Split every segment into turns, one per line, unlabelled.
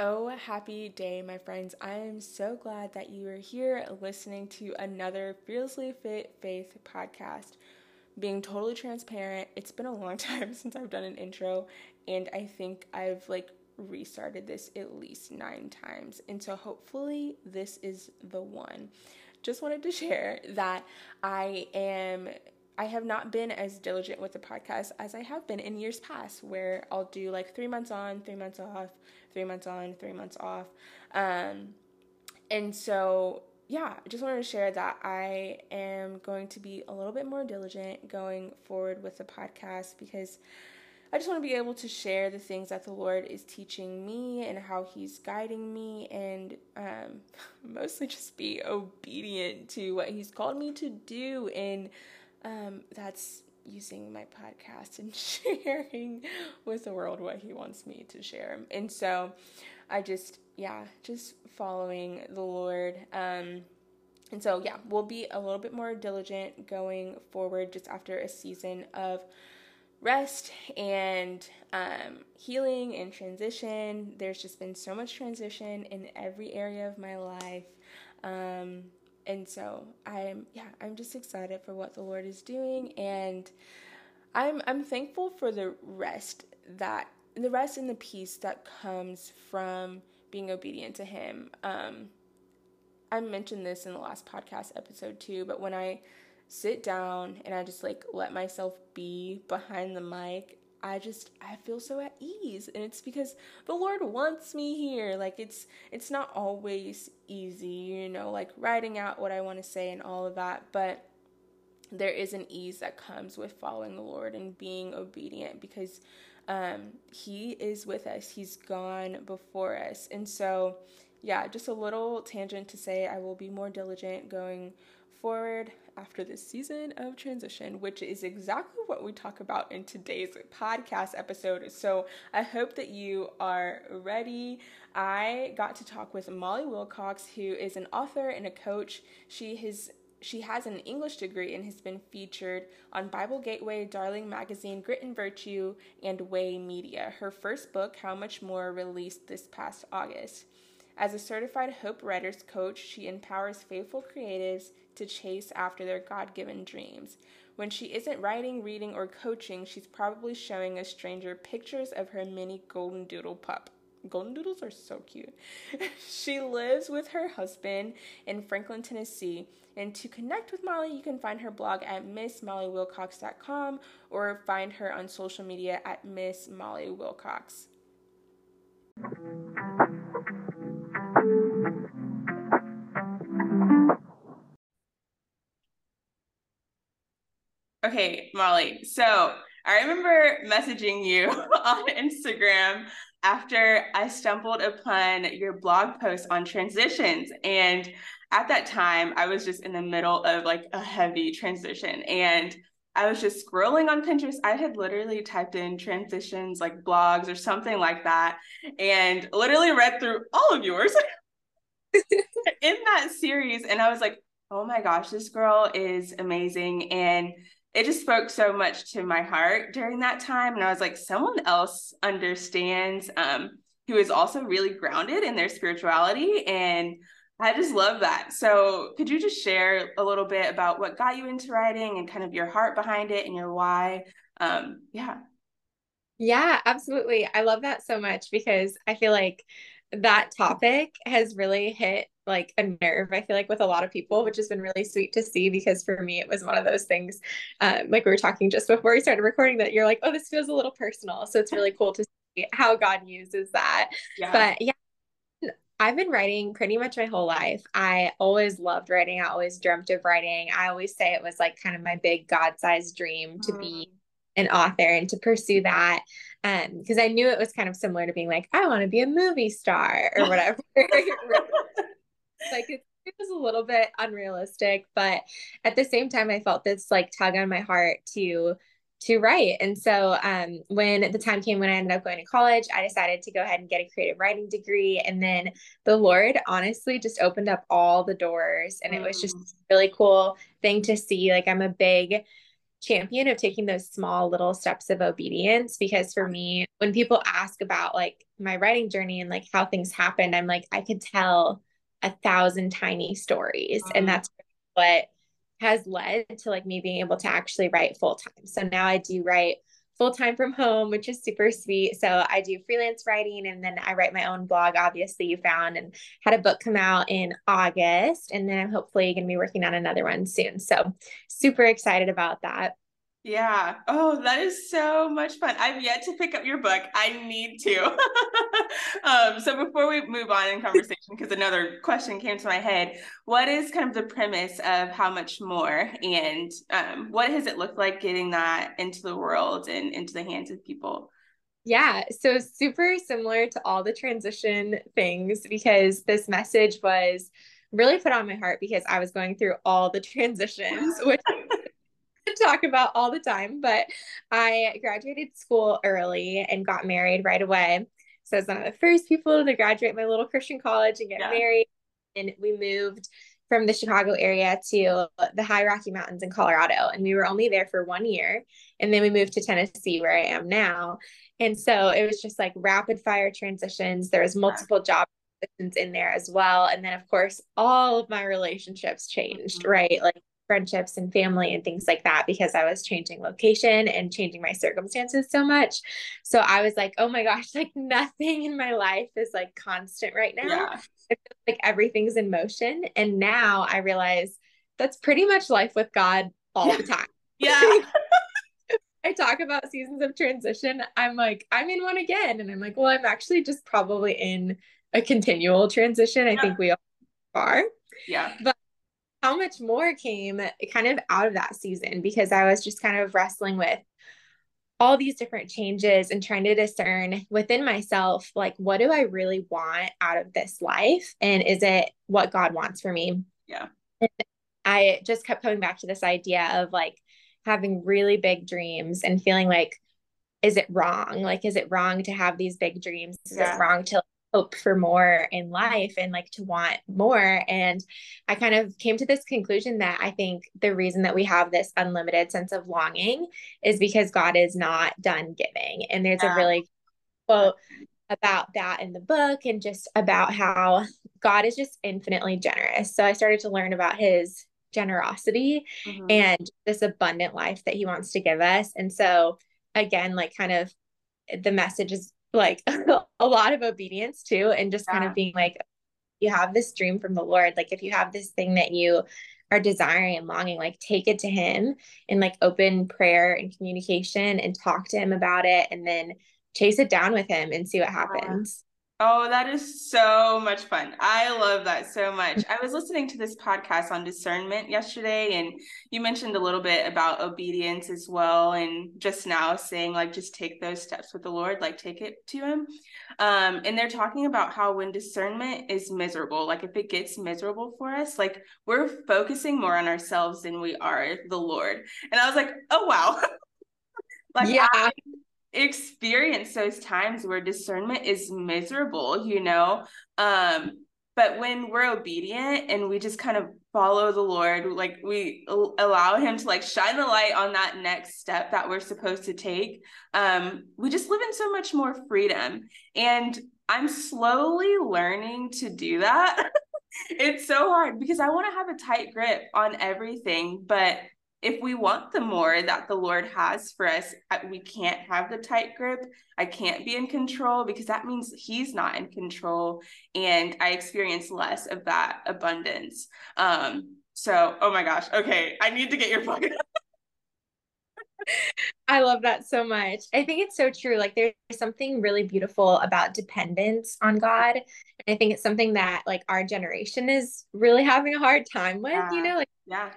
Oh, happy day, my friends. I am so glad that you are here listening to another Fearlessly Fit Faith podcast. Being totally transparent, it's been a long time since I've done an intro, and I think I've like restarted this at least nine times. And so hopefully, this is the one. Just wanted to share that I am I have not been as diligent with the podcast as I have been in years past, where I'll do like three months on, three months off, three months on, three months off. Um, and so, yeah, I just wanted to share that I am going to be a little bit more diligent going forward with the podcast because I just want to be able to share the things that the Lord is teaching me and how He's guiding me, and um, mostly just be obedient to what He's called me to do. And um, that's using my podcast and sharing with the world what he wants me to share. And so I just, yeah, just following the Lord. Um, and so, yeah, we'll be a little bit more diligent going forward just after a season of rest and um, healing and transition. There's just been so much transition in every area of my life. Um, and so I'm yeah, I'm just excited for what the Lord is doing and I'm I'm thankful for the rest that the rest and the peace that comes from being obedient to him. Um I mentioned this in the last podcast episode too, but when I sit down and I just like let myself be behind the mic I just I feel so at ease and it's because the Lord wants me here. Like it's it's not always easy, you know, like writing out what I want to say and all of that, but there is an ease that comes with following the Lord and being obedient because um, He is with us. He's gone before us. And so, yeah, just a little tangent to say I will be more diligent going forward after this season of transition, which is exactly what we talk about in today's podcast episode. So I hope that you are ready. I got to talk with Molly Wilcox, who is an author and a coach. She has she has an English degree and has been featured on Bible Gateway, Darling Magazine, Grit and Virtue, and Way Media. Her first book, How Much More, released this past August. As a certified Hope Writers coach, she empowers faithful creatives to chase after their God given dreams. When she isn't writing, reading, or coaching, she's probably showing a stranger pictures of her mini golden doodle pup. Golden doodles are so cute. she lives with her husband in Franklin, Tennessee. And to connect with Molly, you can find her blog at missmollywilcox.com or find her on social media at Miss Molly Wilcox. Okay, Molly. So I remember messaging you on Instagram after I stumbled upon your blog post on transitions. And at that time, I was just in the middle of like a heavy transition. And I was just scrolling on Pinterest. I had literally typed in transitions, like blogs or something like that, and literally read through all of yours in that series. And I was like, oh my gosh, this girl is amazing. And it just spoke so much to my heart during that time. And I was like, someone else understands um, who is also really grounded in their spirituality. And I just love that. So, could you just share a little bit about what got you into writing and kind of your heart behind it and your why? Um, yeah.
Yeah, absolutely. I love that so much because I feel like that topic has really hit like a nerve i feel like with a lot of people which has been really sweet to see because for me it was one of those things um, like we were talking just before we started recording that you're like oh this feels a little personal so it's really cool to see how god uses that yeah. but yeah I've been writing pretty much my whole life. I always loved writing. I always dreamt of writing. I always say it was like kind of my big God sized dream to be mm. an author and to pursue that um because I knew it was kind of similar to being like I want to be a movie star or whatever like it, it was a little bit unrealistic but at the same time I felt this like tug on my heart to to write. And so um when the time came when I ended up going to college I decided to go ahead and get a creative writing degree. And then the Lord honestly just opened up all the doors and it was just mm. really cool thing to see. Like I'm a big champion of taking those small little steps of obedience because for me when people ask about like my writing journey and like how things happened i'm like i could tell a thousand tiny stories mm-hmm. and that's what has led to like me being able to actually write full time so now i do write full time from home, which is super sweet. So I do freelance writing and then I write my own blog, obviously, you found, and had a book come out in August. And then I'm hopefully going to be working on another one soon. So super excited about that.
Yeah. Oh, that is so much fun. I've yet to pick up your book. I need to. um, so before we move on in conversation, because another question came to my head, what is kind of the premise of how much more, and um, what has it looked like getting that into the world and into the hands of people?
Yeah, so super similar to all the transition things because this message was really put on my heart because I was going through all the transitions, which talk about all the time, but I graduated school early and got married right away. So I was one of the first people to graduate my little Christian college and get yeah. married. And we moved from the Chicago area to the high Rocky Mountains in Colorado. And we were only there for one year. And then we moved to Tennessee, where I am now. And so it was just like rapid fire transitions. There was multiple job positions in there as well. And then, of course, all of my relationships changed, mm-hmm. right? Like friendships and family and things like that because I was changing location and changing my circumstances so much. So I was like, oh my gosh, like nothing in my life is like constant right now. Yeah. It feels like everything's in motion. And now I realize that's pretty much life with God all
yeah.
the time.
Yeah.
I talk about seasons of transition. I'm like, I'm in one again. And I'm like, well, I'm actually just probably in a continual transition. I yeah. think we all are.
Yeah.
But how much more came kind of out of that season because I was just kind of wrestling with all these different changes and trying to discern within myself like what do I really want out of this life and is it what God wants for me?
Yeah.
And I just kept coming back to this idea of like having really big dreams and feeling like is it wrong? Like is it wrong to have these big dreams? Is yeah. it wrong to hope for more in life and like to want more. And I kind of came to this conclusion that I think the reason that we have this unlimited sense of longing is because God is not done giving. And there's yeah. a really quote about that in the book and just about how God is just infinitely generous. So I started to learn about his generosity mm-hmm. and this abundant life that he wants to give us. And so again, like kind of the message is like a lot of obedience too and just yeah. kind of being like you have this dream from the lord. Like if you have this thing that you are desiring and longing like take it to him and like open prayer and communication and talk to him about it and then chase it down with him and see what happens
Oh, that is so much fun. I love that so much. I was listening to this podcast on discernment yesterday, and you mentioned a little bit about obedience as well. And just now saying, like, just take those steps with the Lord, like, take it to Him. Um, and they're talking about how when discernment is miserable, like, if it gets miserable for us, like, we're focusing more on ourselves than we are the Lord. And I was like, oh, wow. like, yeah. I, experience those times where discernment is miserable, you know. Um, but when we're obedient and we just kind of follow the Lord, like we allow Him to like shine the light on that next step that we're supposed to take, um, we just live in so much more freedom. And I'm slowly learning to do that. it's so hard because I want to have a tight grip on everything, but if we want the more that the Lord has for us, we can't have the tight grip. I can't be in control because that means He's not in control. And I experience less of that abundance. Um, so, oh my gosh. Okay. I need to get your book.
I love that so much. I think it's so true. Like there's something really beautiful about dependence on God. And I think it's something that like our generation is really having a hard time with, yeah. you know, like
yeah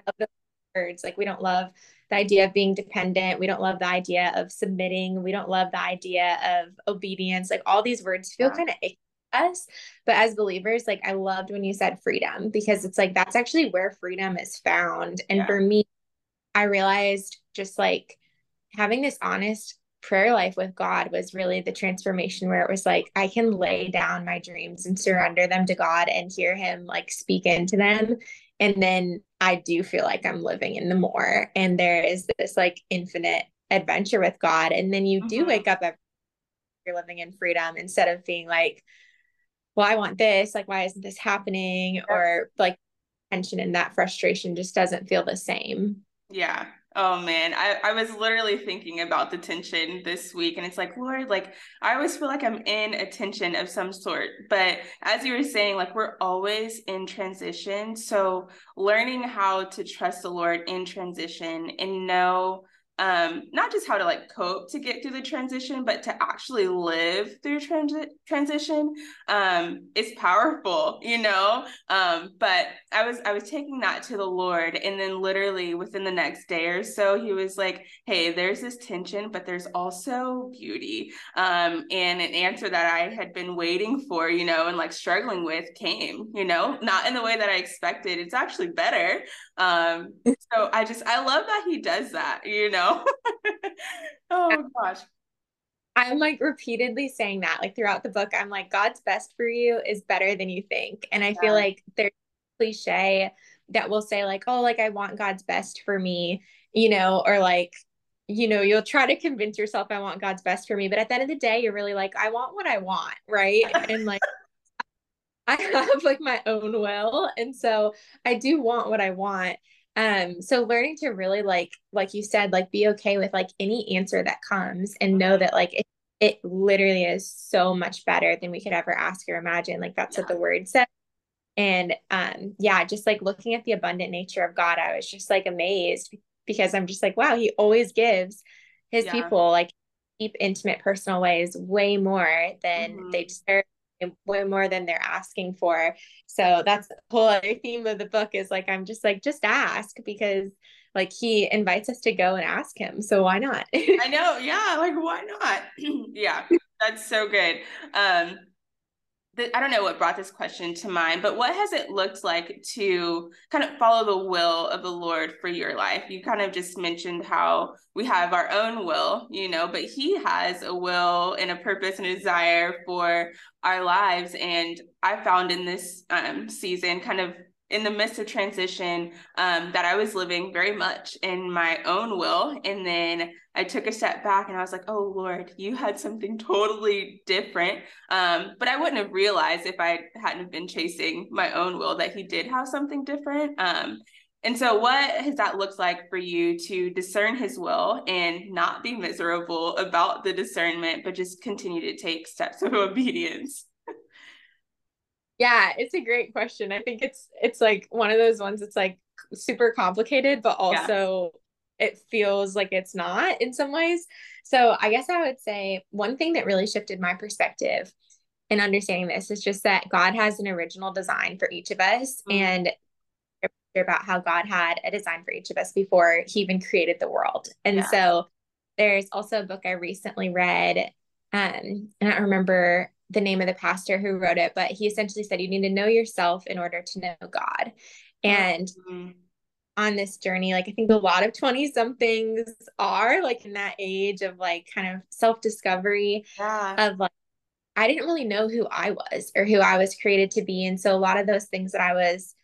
words. Like we don't love the idea of being dependent. We don't love the idea of submitting. We don't love the idea of obedience. Like all these words feel yeah. kind of us. But as believers, like I loved when you said freedom because it's like that's actually where freedom is found. And yeah. for me, I realized just like having this honest prayer life with God was really the transformation where it was like I can lay down my dreams and surrender them to God and hear him like speak into them and then I do feel like I'm living in the more and there is this like infinite adventure with God. And then you mm-hmm. do wake up every you're living in freedom instead of being like well I want this like why isn't this happening? Or like tension and that frustration just doesn't feel the same.
Yeah Oh man, I, I was literally thinking about the tension this week, and it's like, Lord, like I always feel like I'm in a tension of some sort. But as you were saying, like we're always in transition. So learning how to trust the Lord in transition and know um, not just how to like cope to get through the transition, but to actually live through transi- transition um, is powerful, you know. Um, but I was I was taking that to the Lord, and then literally within the next day or so, He was like, "Hey, there's this tension, but there's also beauty." Um, and an answer that I had been waiting for, you know, and like struggling with came, you know, not in the way that I expected. It's actually better. Um, so I just I love that He does that, you know oh gosh.
I'm like repeatedly saying that like throughout the book. I'm like, God's best for you is better than you think. And I yeah. feel like there's cliche that will say, like, oh, like I want God's best for me, you know, or like, you know, you'll try to convince yourself I want God's best for me. But at the end of the day, you're really like, I want what I want, right? and like I have like my own will. And so I do want what I want um so learning to really like like you said like be okay with like any answer that comes and know that like it, it literally is so much better than we could ever ask or imagine like that's yeah. what the word said and um yeah just like looking at the abundant nature of god i was just like amazed because i'm just like wow he always gives his yeah. people like deep intimate personal ways way more than mm-hmm. they deserve way more than they're asking for. So that's the whole other theme of the book is like, I'm just like, just ask because like he invites us to go and ask him. So why not?
I know. Yeah. Like, why not? yeah. That's so good. Um, I don't know what brought this question to mind, but what has it looked like to kind of follow the will of the Lord for your life? You kind of just mentioned how we have our own will, you know, but He has a will and a purpose and a desire for our lives. And I found in this um, season kind of in the midst of transition um, that I was living very much in my own will. And then I took a step back and I was like, oh, Lord, you had something totally different. Um, but I wouldn't have realized if I hadn't been chasing my own will that He did have something different. Um, and so, what has that looked like for you to discern His will and not be miserable about the discernment, but just continue to take steps of obedience?
Yeah, it's a great question. I think it's it's like one of those ones it's like super complicated, but also yeah. it feels like it's not in some ways. So I guess I would say one thing that really shifted my perspective in understanding this is just that God has an original design for each of us mm-hmm. and about how God had a design for each of us before he even created the world. And yeah. so there's also a book I recently read um and I don't remember the name of the pastor who wrote it, but he essentially said you need to know yourself in order to know God. And mm-hmm. on this journey, like I think a lot of 20 somethings are like in that age of like kind of self discovery yeah. of like, I didn't really know who I was or who I was created to be. And so a lot of those things that I was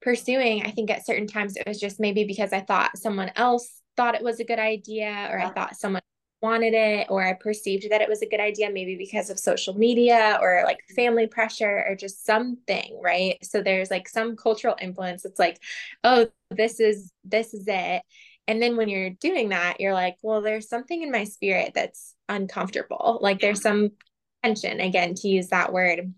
pursuing, I think at certain times it was just maybe because I thought someone else thought it was a good idea or yeah. I thought someone wanted it or I perceived that it was a good idea, maybe because of social media or like mm-hmm. family pressure or just something, right? So there's like some cultural influence. It's like, oh, this is this is it. And then when you're doing that, you're like, well, there's something in my spirit that's uncomfortable. Like there's some tension, again, to use that word.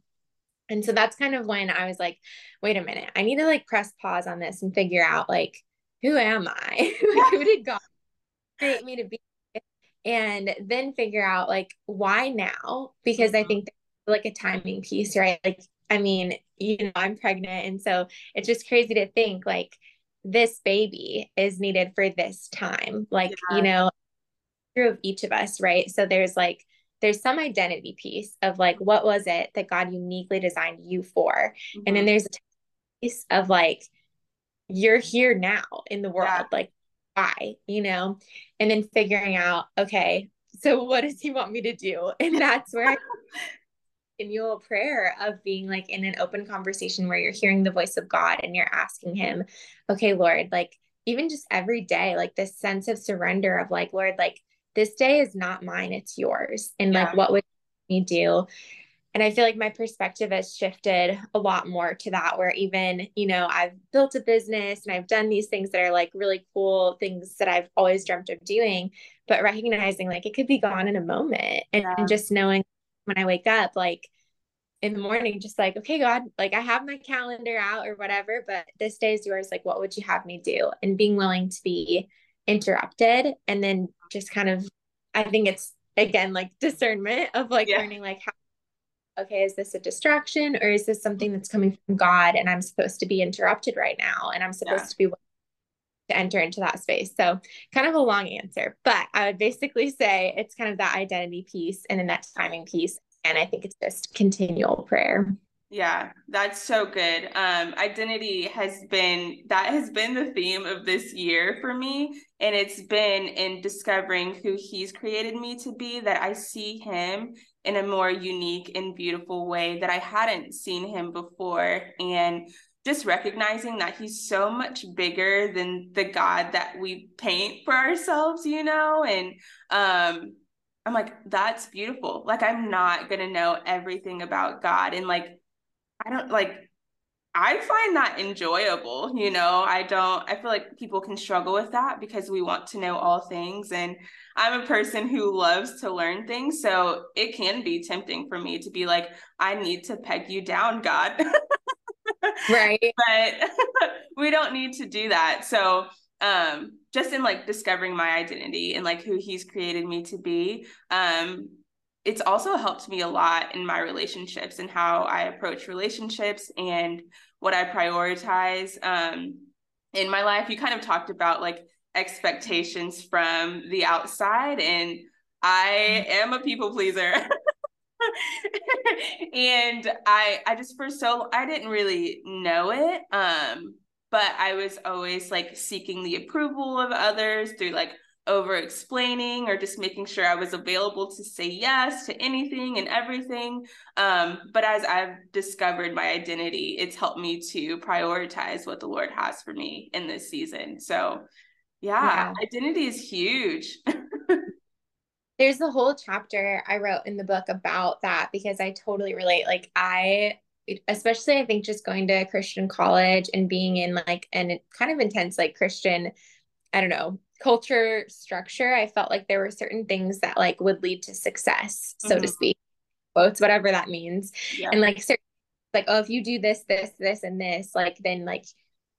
And so that's kind of when I was like, wait a minute, I need to like press pause on this and figure out like, who am I? like, who did God create me to be? And then figure out like why now because i mm-hmm. think like a timing piece right like i mean you know i'm pregnant and so it's just crazy to think like this baby is needed for this time like yeah. you know through of each of us right so there's like there's some identity piece of like what was it that god uniquely designed you for mm-hmm. and then mm-hmm. there's a piece of like you're here now in the world yeah. like why, you know, and then figuring out, okay, so what does he want me to do? And that's where continual prayer of being like in an open conversation where you're hearing the voice of God and you're asking him, okay, Lord, like even just every day, like this sense of surrender of like, Lord, like this day is not mine, it's yours. And yeah. like, what would me do? And I feel like my perspective has shifted a lot more to that, where even, you know, I've built a business and I've done these things that are like really cool things that I've always dreamt of doing, but recognizing like it could be gone in a moment and, yeah. and just knowing when I wake up, like in the morning, just like, okay, God, like I have my calendar out or whatever, but this day is yours. Like, what would you have me do? And being willing to be interrupted and then just kind of, I think it's again like discernment of like yeah. learning like how okay, is this a distraction or is this something that's coming from God and I'm supposed to be interrupted right now and I'm supposed yeah. to be to enter into that space. So, kind of a long answer, but I would basically say it's kind of that identity piece and then that timing piece. And I think it's just continual prayer.
Yeah, that's so good. Um, identity has been that has been the theme of this year for me. And it's been in discovering who he's created me to be that I see him in a more unique and beautiful way that I hadn't seen him before. And just recognizing that he's so much bigger than the God that we paint for ourselves, you know? And um I'm like, that's beautiful. Like I'm not gonna know everything about God. And like I don't like I find that enjoyable, you know. I don't I feel like people can struggle with that because we want to know all things and I'm a person who loves to learn things, so it can be tempting for me to be like I need to peg you down, God.
right.
but we don't need to do that. So um just in like discovering my identity and like who he's created me to be um it's also helped me a lot in my relationships and how I approach relationships and what I prioritize um, in my life. You kind of talked about like expectations from the outside, and I am a people pleaser. and I I just for so I didn't really know it um but I was always like seeking the approval of others through like over explaining or just making sure I was available to say yes to anything and everything. Um, but as I've discovered my identity, it's helped me to prioritize what the Lord has for me in this season. So, yeah, yeah. identity is huge.
There's a whole chapter I wrote in the book about that because I totally relate. Like, I especially I think just going to Christian college and being in like an kind of intense like Christian I don't know, culture structure, I felt like there were certain things that like would lead to success, so mm-hmm. to speak. Quotes, whatever that means. Yeah. And like certain like, oh, if you do this, this, this, and this, like then like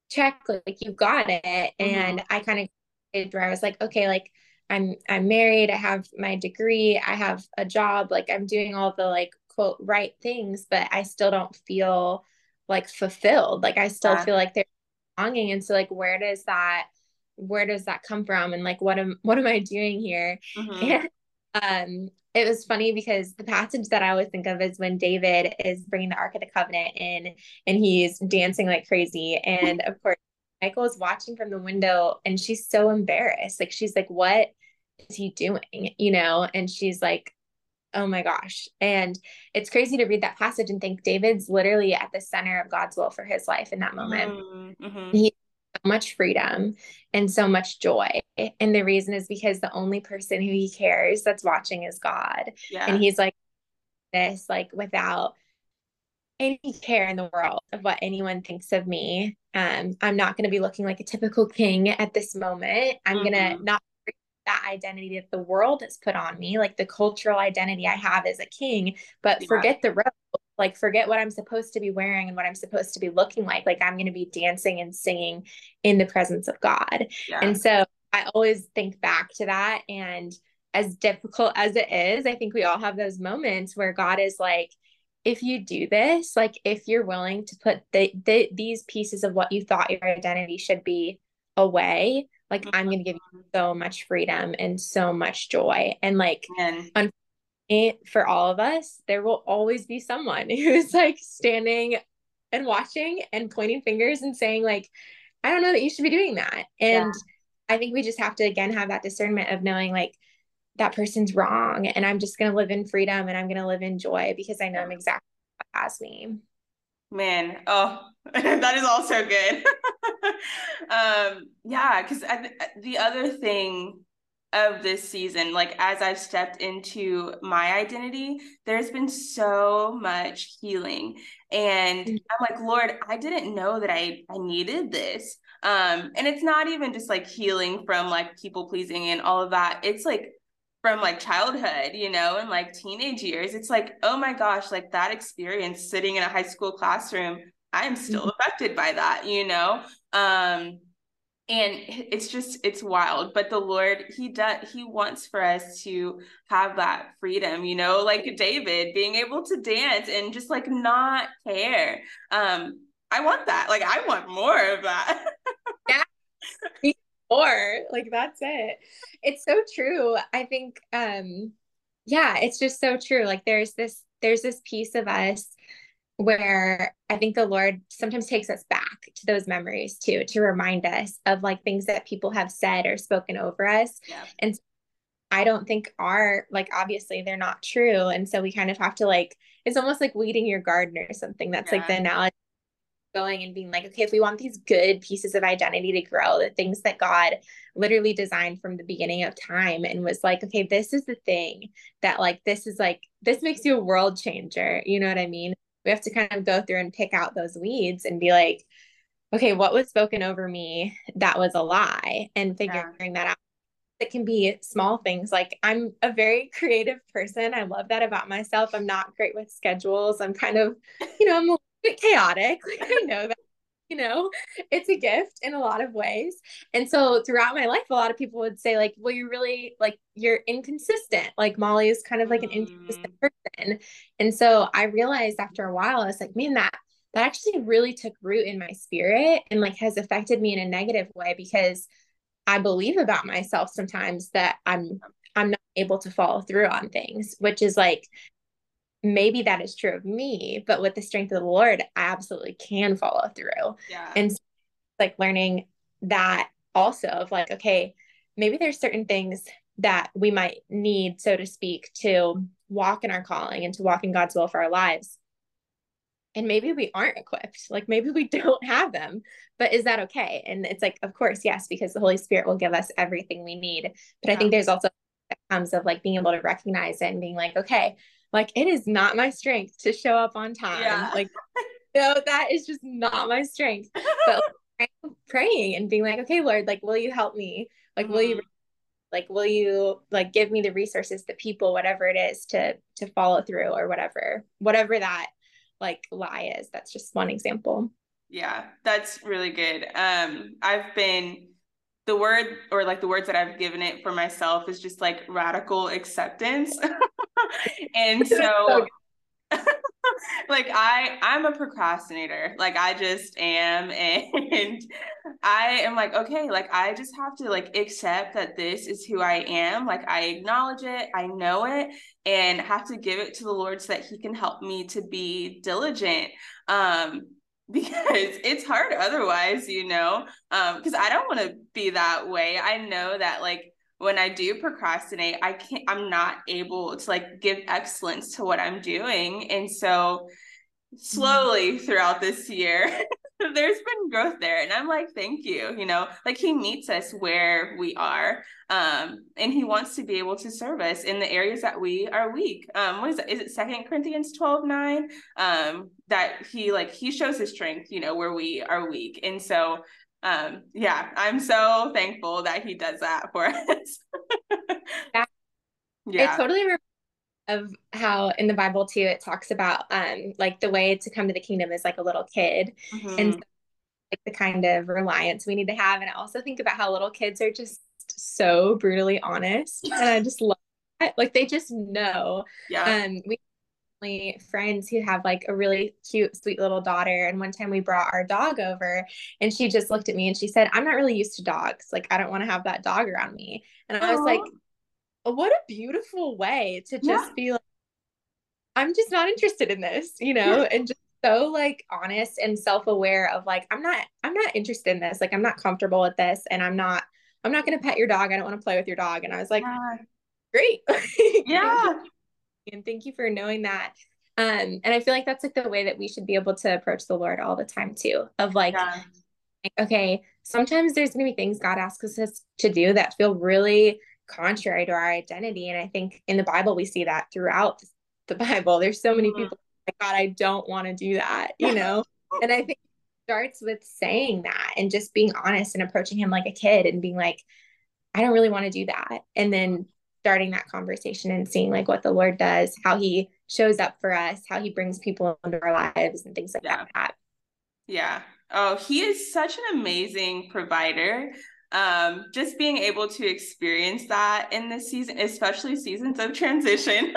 check, like you got it. Mm-hmm. And I kind of did where I was like, okay, like I'm I'm married, I have my degree, I have a job, like I'm doing all the like quote right things, but I still don't feel like fulfilled. Like I still yeah. feel like there's longing. And so like where does that where does that come from? And like what am what am i doing here? Mm-hmm. and um it was funny because the passage that i always think of is when david is bringing the ark of the covenant in and he's dancing like crazy. And of course Michal is watching from the window and she's so embarrassed. Like she's like what is he doing? You know? And she's like oh my gosh. And it's crazy to read that passage and think david's literally at the center of god's will for his life in that moment. Mm-hmm. he so much freedom and so much joy. And the reason is because the only person who he cares that's watching is God. Yeah. And he's like this, like without any care in the world of what anyone thinks of me. Um, I'm not going to be looking like a typical king at this moment. I'm mm-hmm. going to not that identity that the world has put on me, like the cultural identity I have as a king, but yeah. forget the road like forget what i'm supposed to be wearing and what i'm supposed to be looking like. Like i'm going to be dancing and singing in the presence of god. Yeah. and so i always think back to that. And as difficult as it is i think we all have those moments where god is like if you do this like if you're willing to put the, the these pieces of what you thought your identity should be away like i'm going to give you mm-hmm. so much freedom and so much joy. And like for all of us, there will always be someone who's like standing and watching and pointing fingers and saying, like, I don't know that you should be doing that. And yeah. I think we just have to again have that discernment of knowing like that person's wrong and I'm just going to live in freedom and I'm going to live in joy because I know I'm exactly what has me.
Man, oh, that is also good. um, yeah, because the other thing of this season, like as I've stepped into my identity, there's been so much healing. And mm. I'm like, Lord, I didn't know that I I needed this. Um, and it's not even just like healing from like people pleasing and all of that. It's like from like childhood, you know, and like teenage years. It's like, oh my gosh, like that experience sitting in a high school classroom, I am still mm-hmm. affected by that, you know? Um, and it's just it's wild but the lord he does he wants for us to have that freedom you know like david being able to dance and just like not care. Um i want that like i want more of that.
Yeah. More like that's it. It's so true i think um yeah it's just so true like there's this there's this piece of us where I think the Lord sometimes takes us back to those memories too, to remind us of like things that people have said or spoken over us. Yeah. And I don't think are like obviously they're not true. And so we kind of have to like it's almost like weeding your garden or something. That's yeah. like the analogy going and being like, okay, if we want these good pieces of identity to grow, the things that God literally designed from the beginning of time and was like, okay, this is the thing that like this is like this makes you a world changer. You know what I mean? We have to kind of go through and pick out those weeds and be like, okay, what was spoken over me that was a lie and figuring yeah. that out. It can be small things like I'm a very creative person. I love that about myself. I'm not great with schedules. I'm kind of, you know, I'm a bit chaotic. Like I know that you know it's a gift in a lot of ways and so throughout my life a lot of people would say like well you're really like you're inconsistent like molly is kind of like an inconsistent mm. Person and so i realized after a while i was like man that that actually really took root in my spirit and like has affected me in a negative way because i believe about myself sometimes that i'm i'm not able to follow through on things which is like maybe that is true of me, but with the strength of the Lord, I absolutely can follow through. Yeah. And so, like learning that also of like, okay, maybe there's certain things that we might need, so to speak, to walk in our calling and to walk in God's will for our lives. And maybe we aren't equipped, like maybe we don't have them, but is that okay? And it's like, of course, yes, because the Holy Spirit will give us everything we need. But yeah. I think there's also comes of like being able to recognize it and being like, okay, like it is not my strength to show up on time. Yeah. Like, no, that is just not my strength. But like, praying and being like, okay, Lord, like, will you help me? Like, mm-hmm. will you, mm-hmm. Like, will you like give me the resources, the people, whatever it is to to follow through or whatever, whatever that like lie is. That's just one example.
Yeah, that's really good. Um, I've been the word or like the words that I've given it for myself is just like radical acceptance. and so like I I'm a procrastinator. Like I just am and I am like okay, like I just have to like accept that this is who I am. Like I acknowledge it, I know it and have to give it to the Lord so that he can help me to be diligent. Um because it's hard otherwise, you know. Um because I don't want to be that way. I know that like when I do procrastinate, I can't, I'm not able to like give excellence to what I'm doing. And so slowly mm-hmm. throughout this year, there's been growth there. And I'm like, thank you. You know, like he meets us where we are. Um, and he wants to be able to serve us in the areas that we are weak. Um, what is it? Is it Second Corinthians 12, 9? Um, that he like he shows his strength, you know, where we are weak. And so um yeah i'm so thankful that he does that for us
yeah. yeah it totally of how in the bible too it talks about um like the way to come to the kingdom is like a little kid mm-hmm. and so, like the kind of reliance we need to have and i also think about how little kids are just so brutally honest and i just love that. like they just know yeah um we friends who have like a really cute, sweet little daughter. And one time we brought our dog over and she just looked at me and she said, I'm not really used to dogs. Like, I don't want to have that dog around me. And I was like, what a beautiful way to just yeah. be like, I'm just not interested in this, you know, and just so like honest and self-aware of like, I'm not, I'm not interested in this. Like, I'm not comfortable with this and I'm not, I'm not going to pet your dog. I don't want to play with your dog. And I was like, yeah great.
Yeah.
And thank you for knowing that. Um, and I feel like that's like the way that we should be able to approach the Lord all the time too. Of like, yeah. okay, sometimes there's gonna be things God asks us to do that feel really contrary to our identity. And I think in the Bible we see that throughout the Bible. There's so many mm-hmm. people like, God, I don't want to do that, you know? and I think starts with saying that and just being honest and approaching him like a kid and being like, I don't really want to do that. And then starting that conversation and seeing like what the Lord does, how he shows up for us, how he brings people into our lives and things like yeah. that.
Yeah. Oh, he is such an amazing provider. Um, just being able to experience that in this season, especially seasons of transition,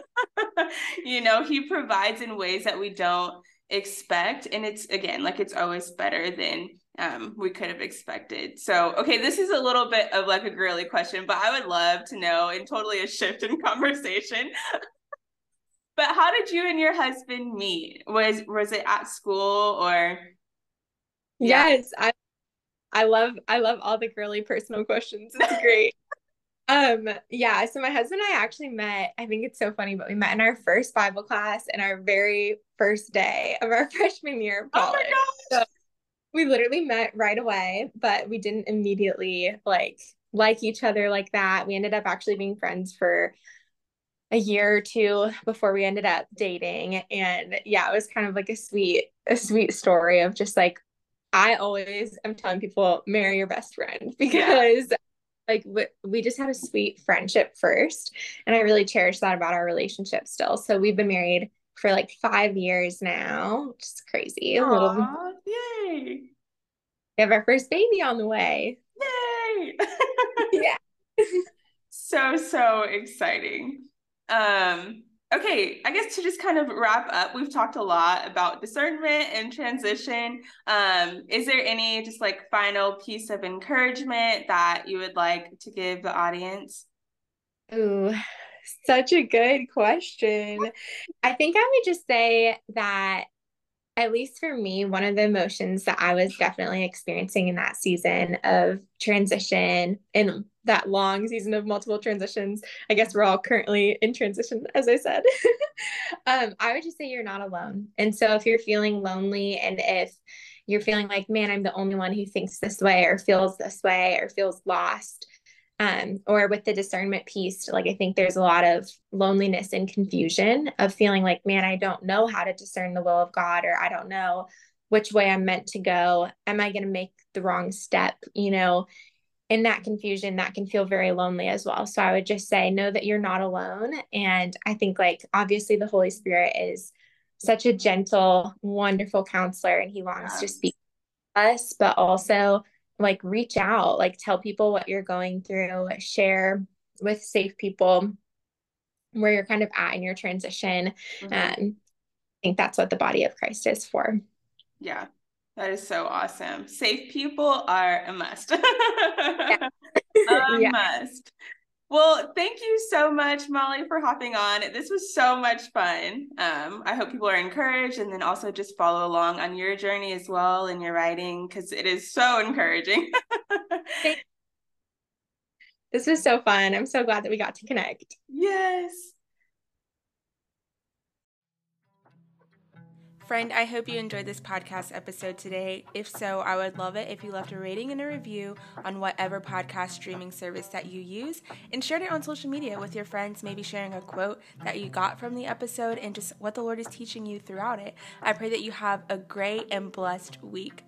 you know, he provides in ways that we don't expect. And it's again, like it's always better than um, we could have expected. So, okay, this is a little bit of like a girly question, but I would love to know and totally a shift in conversation. but how did you and your husband meet? Was was it at school or?
Yeah. Yes, I I love I love all the girly personal questions. It's great. um yeah, so my husband and I actually met, I think it's so funny, but we met in our first Bible class in our very first day of our freshman year of college. Oh my gosh. So we literally met right away, but we didn't immediately like like each other like that. We ended up actually being friends for a year or two before we ended up dating and yeah, it was kind of like a sweet a sweet story of just like I always am telling people marry your best friend because like we, just had a sweet friendship first and I really cherish that about our relationship still. So we've been married for like five years now, which is crazy.
Aww, a little yay.
We have our first baby on the way.
Yay! yeah. so so exciting. Um okay, I guess to just kind of wrap up, we've talked a lot about discernment and transition. Um, is there any just like final piece of encouragement that you would like to give the audience?
Ooh, such a good question. I think I would just say that at least for me, one of the emotions that I was definitely experiencing in that season of transition and that long season of multiple transitions, I guess we're all currently in transition, as I said. um, I would just say you're not alone. And so if you're feeling lonely and if you're feeling like, man, I'm the only one who thinks this way or feels this way or feels lost, um, or with the discernment piece, like I think there's a lot of loneliness and confusion of feeling like, man, I don't know how to discern the will of God, or I don't know which way I'm meant to go. Am I going to make the wrong step? You know, in that confusion, that can feel very lonely as well. So I would just say, know that you're not alone. And I think, like, obviously, the Holy Spirit is such a gentle, wonderful counselor, and he longs to speak to us, but also like reach out, like tell people what you're going through, share with safe people where you're kind of at in your transition. Mm-hmm. Um, I think that's what the body of Christ is for.
Yeah, that is so awesome. Safe people are a must. yeah. a yeah. must. Well, thank you so much, Molly, for hopping on. This was so much fun. Um, I hope people are encouraged and then also just follow along on your journey as well in your writing because it is so encouraging.
this was so fun. I'm so glad that we got to connect.
Yes. Friend, I hope you enjoyed this podcast episode today. If so, I would love it if you left a rating and a review on whatever podcast streaming service that you use and shared it on social media with your friends, maybe sharing a quote that you got from the episode and just what the Lord is teaching you throughout it. I pray that you have a great and blessed week.